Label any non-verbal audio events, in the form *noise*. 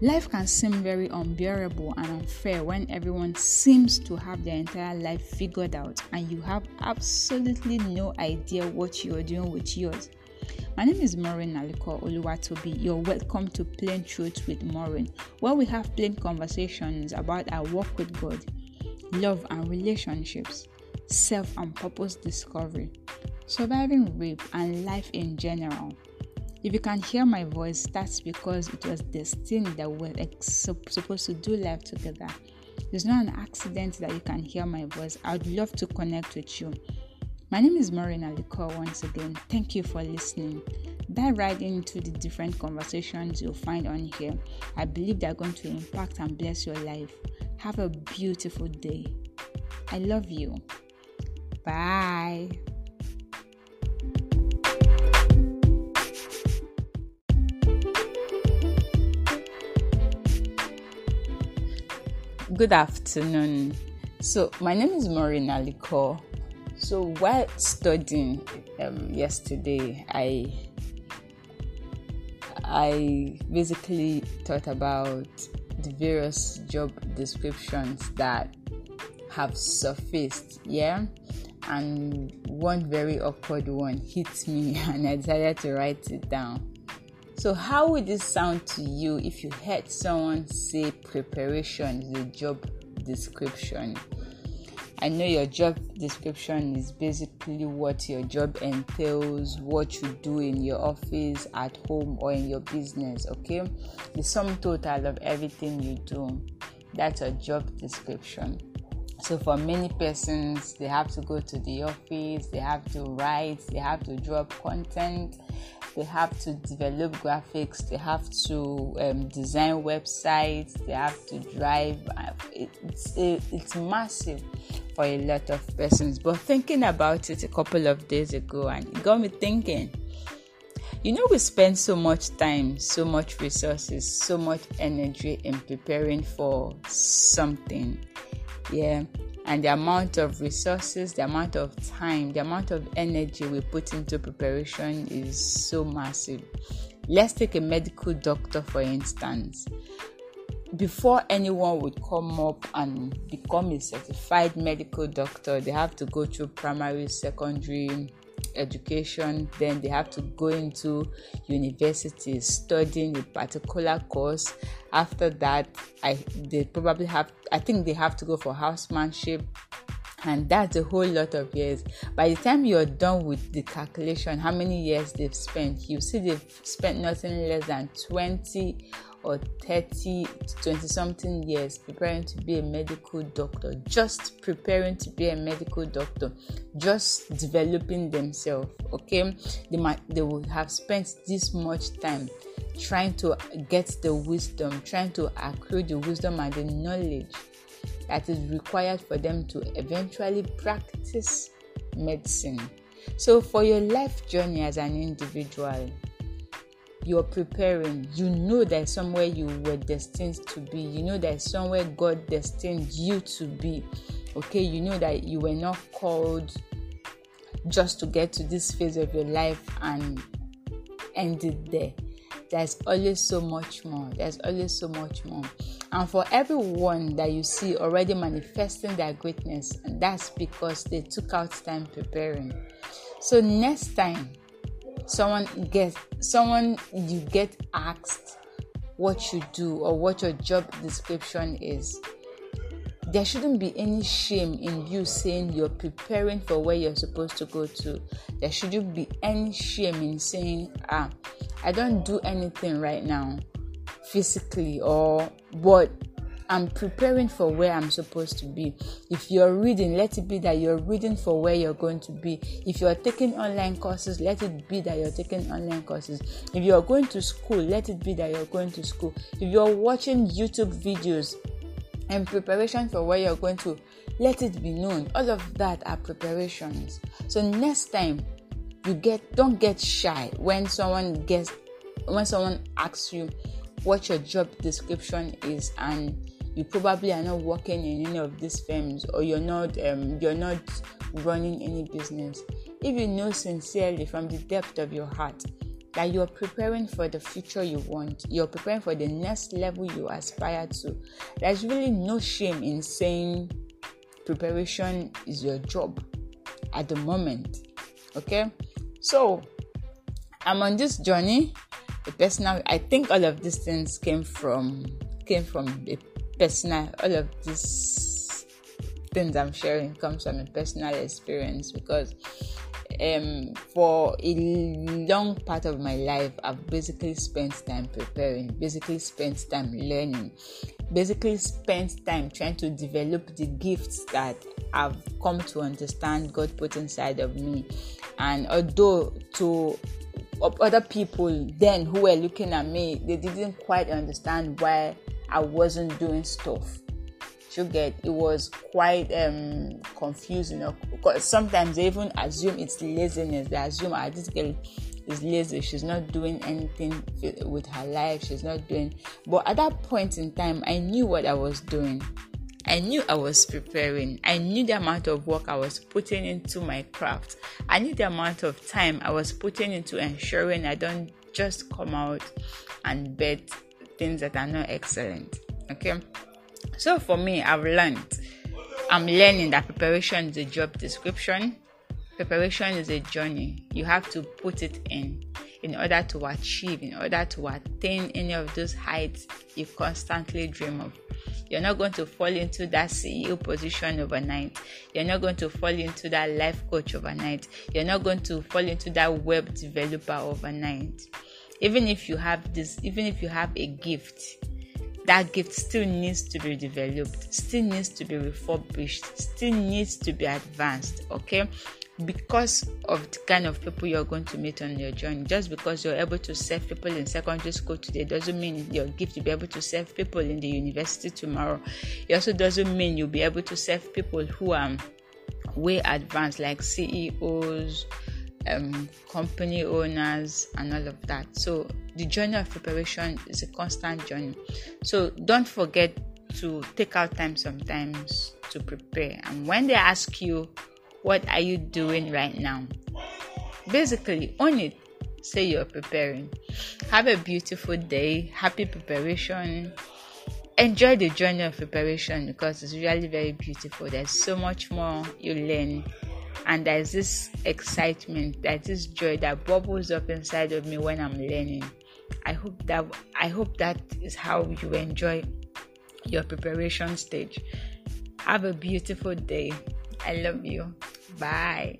Life can seem very unbearable and unfair when everyone seems to have their entire life figured out and you have absolutely no idea what you are doing with yours. My name is Maureen Aliko Oluwatobi. You're welcome to Plain Truth with Maureen, where we have plain conversations about our work with God, love and relationships, self and purpose discovery, surviving rape, and life in general. If you can hear my voice, that's because it was destined that we're supposed to do life together. It's not an accident that you can hear my voice. I'd love to connect with you. My name is Maureen Aliko once again. Thank you for listening. Dive right into the different conversations you'll find on here. I believe they're going to impact and bless your life. Have a beautiful day. I love you. Bye. Good afternoon. So, my name is Maureen Aliko. So, while studying um, yesterday, I I basically thought about the various job descriptions that have surfaced, yeah, and one very awkward one hit me, *laughs* and I decided to write it down. So, how would this sound to you if you heard someone say preparation is a job description? I know your job description is basically what your job entails, what you do in your office, at home, or in your business, okay? The sum total of everything you do. That's a job description. So, for many persons, they have to go to the office, they have to write, they have to drop content, they have to develop graphics, they have to um, design websites, they have to drive. It's, it's massive for a lot of persons. But thinking about it a couple of days ago, and it got me thinking. You know, we spend so much time, so much resources, so much energy in preparing for something. Yeah, and the amount of resources, the amount of time, the amount of energy we put into preparation is so massive. Let's take a medical doctor for instance. Before anyone would come up and become a certified medical doctor, they have to go through primary, secondary, education then they have to go into university studying a particular course. After that i they probably have i think they have to go for housemanship. And that's a whole lot of years. By the time you're done with the calculation how many years they've spent? You see they've spent nothing less than 20 or 30 20 something years preparing to be a medical doctor just preparing to be a medical doctor just developing themselves okay? They might they would have spent this much time trying to get the wisdom trying to accrue the wisdom and the knowledge that is required for them to eventually practice medicine. So for your life journey as an individual you're preparing you know there's somewhere you were destined to be. You know there's somewhere god destined you to be. Okay you know that you were not called just to get to this phase of your life and end it there. There's always so much more. There's always so much more. And for everyone that you see already manifesting their greatness that's because they took out time preparing. So next time someone gets someone you get asked what you do or what your job description is there shouldn't be any shame in you saying you're preparing for where you're supposed to go to. There shouldn't be any shame in saying ah i don't do anything right now physically or what I'm preparing for where I'm supposed to be. If you're reading, let it be that you're reading for where you're going to be. If you're taking online courses, let it be that you're taking online courses. If you're going to school, let it be that you're going to school. If you're watching YouTube videos in preparation for where you're going to, let it be known. All of that are preparations. So next time you get don't get shy when someone gets when someone asks you what your job description is and you probably are not working in any of these firms or you're not um, you're not running any business if you know sincerely from the depth of your heart that you're preparing for the future you want, you're preparing for the next level you aspire to. There's really no shame in saying preparation is your job at the moment. Okay, so I'm on this journey. A personal, I think all of these things came from came from a personal. All of these things I'm sharing comes from a personal experience because um, for a long part of my life, I've basically spent time preparing, basically spent time learning, basically spent time trying to develop the gifts that I've come to understand God put inside of me. And although to other people then who were looking at me, they didn't quite understand why I wasn't doing stuff. You get? It was quite um confusing. Because sometimes they even assume it's laziness. They assume ah this girl is lazy. She's not doing anything with her life. She's not doing but at that point in time i knew what i was doing. I knew I was preparing. I knew the amount of work I was putting into my craft. I knew the amount of time I was putting into ensuring I don't just come out and bet things that are not excellent. Okay. So for me, I've learned, I'm learning that preparation is a job description. Preparation is a journey. You have to put it in in order to achieve, in order to attain any of those heights you constantly dream of. You're not going to fall into that CEO position overnight. You're not going to fall into that life coach overnight. You're not going to fall into that web developer overnight. Even if you have this, even if you have a gift, that gift still needs to be developed, still needs to be refurbished, still needs to be advanced, okay? Because of the kind of people you're going to meet on your journey. Just because you're able to serve people in secondary school today doesn't mean your gift will be able to serve people in the university tomorrow. It also doesn't mean you'll be able to serve people who are way advanced, like CEOs, um, company owners, and all of that. So the journey of preparation is a constant journey. So don't forget to take out time sometimes to prepare. And when they ask you, What are you doing right now? Basically, own it. Say you're preparing. Have a beautiful day. Happy preparation. Enjoy the journey of preparation because it's really very beautiful. There's so much more you learn and there's this excitement, there's this joy that bubbles up inside of me when I'm learning. I hope that I hope that is how you enjoy your preparation stage. Have a beautiful day. I love you. Bye.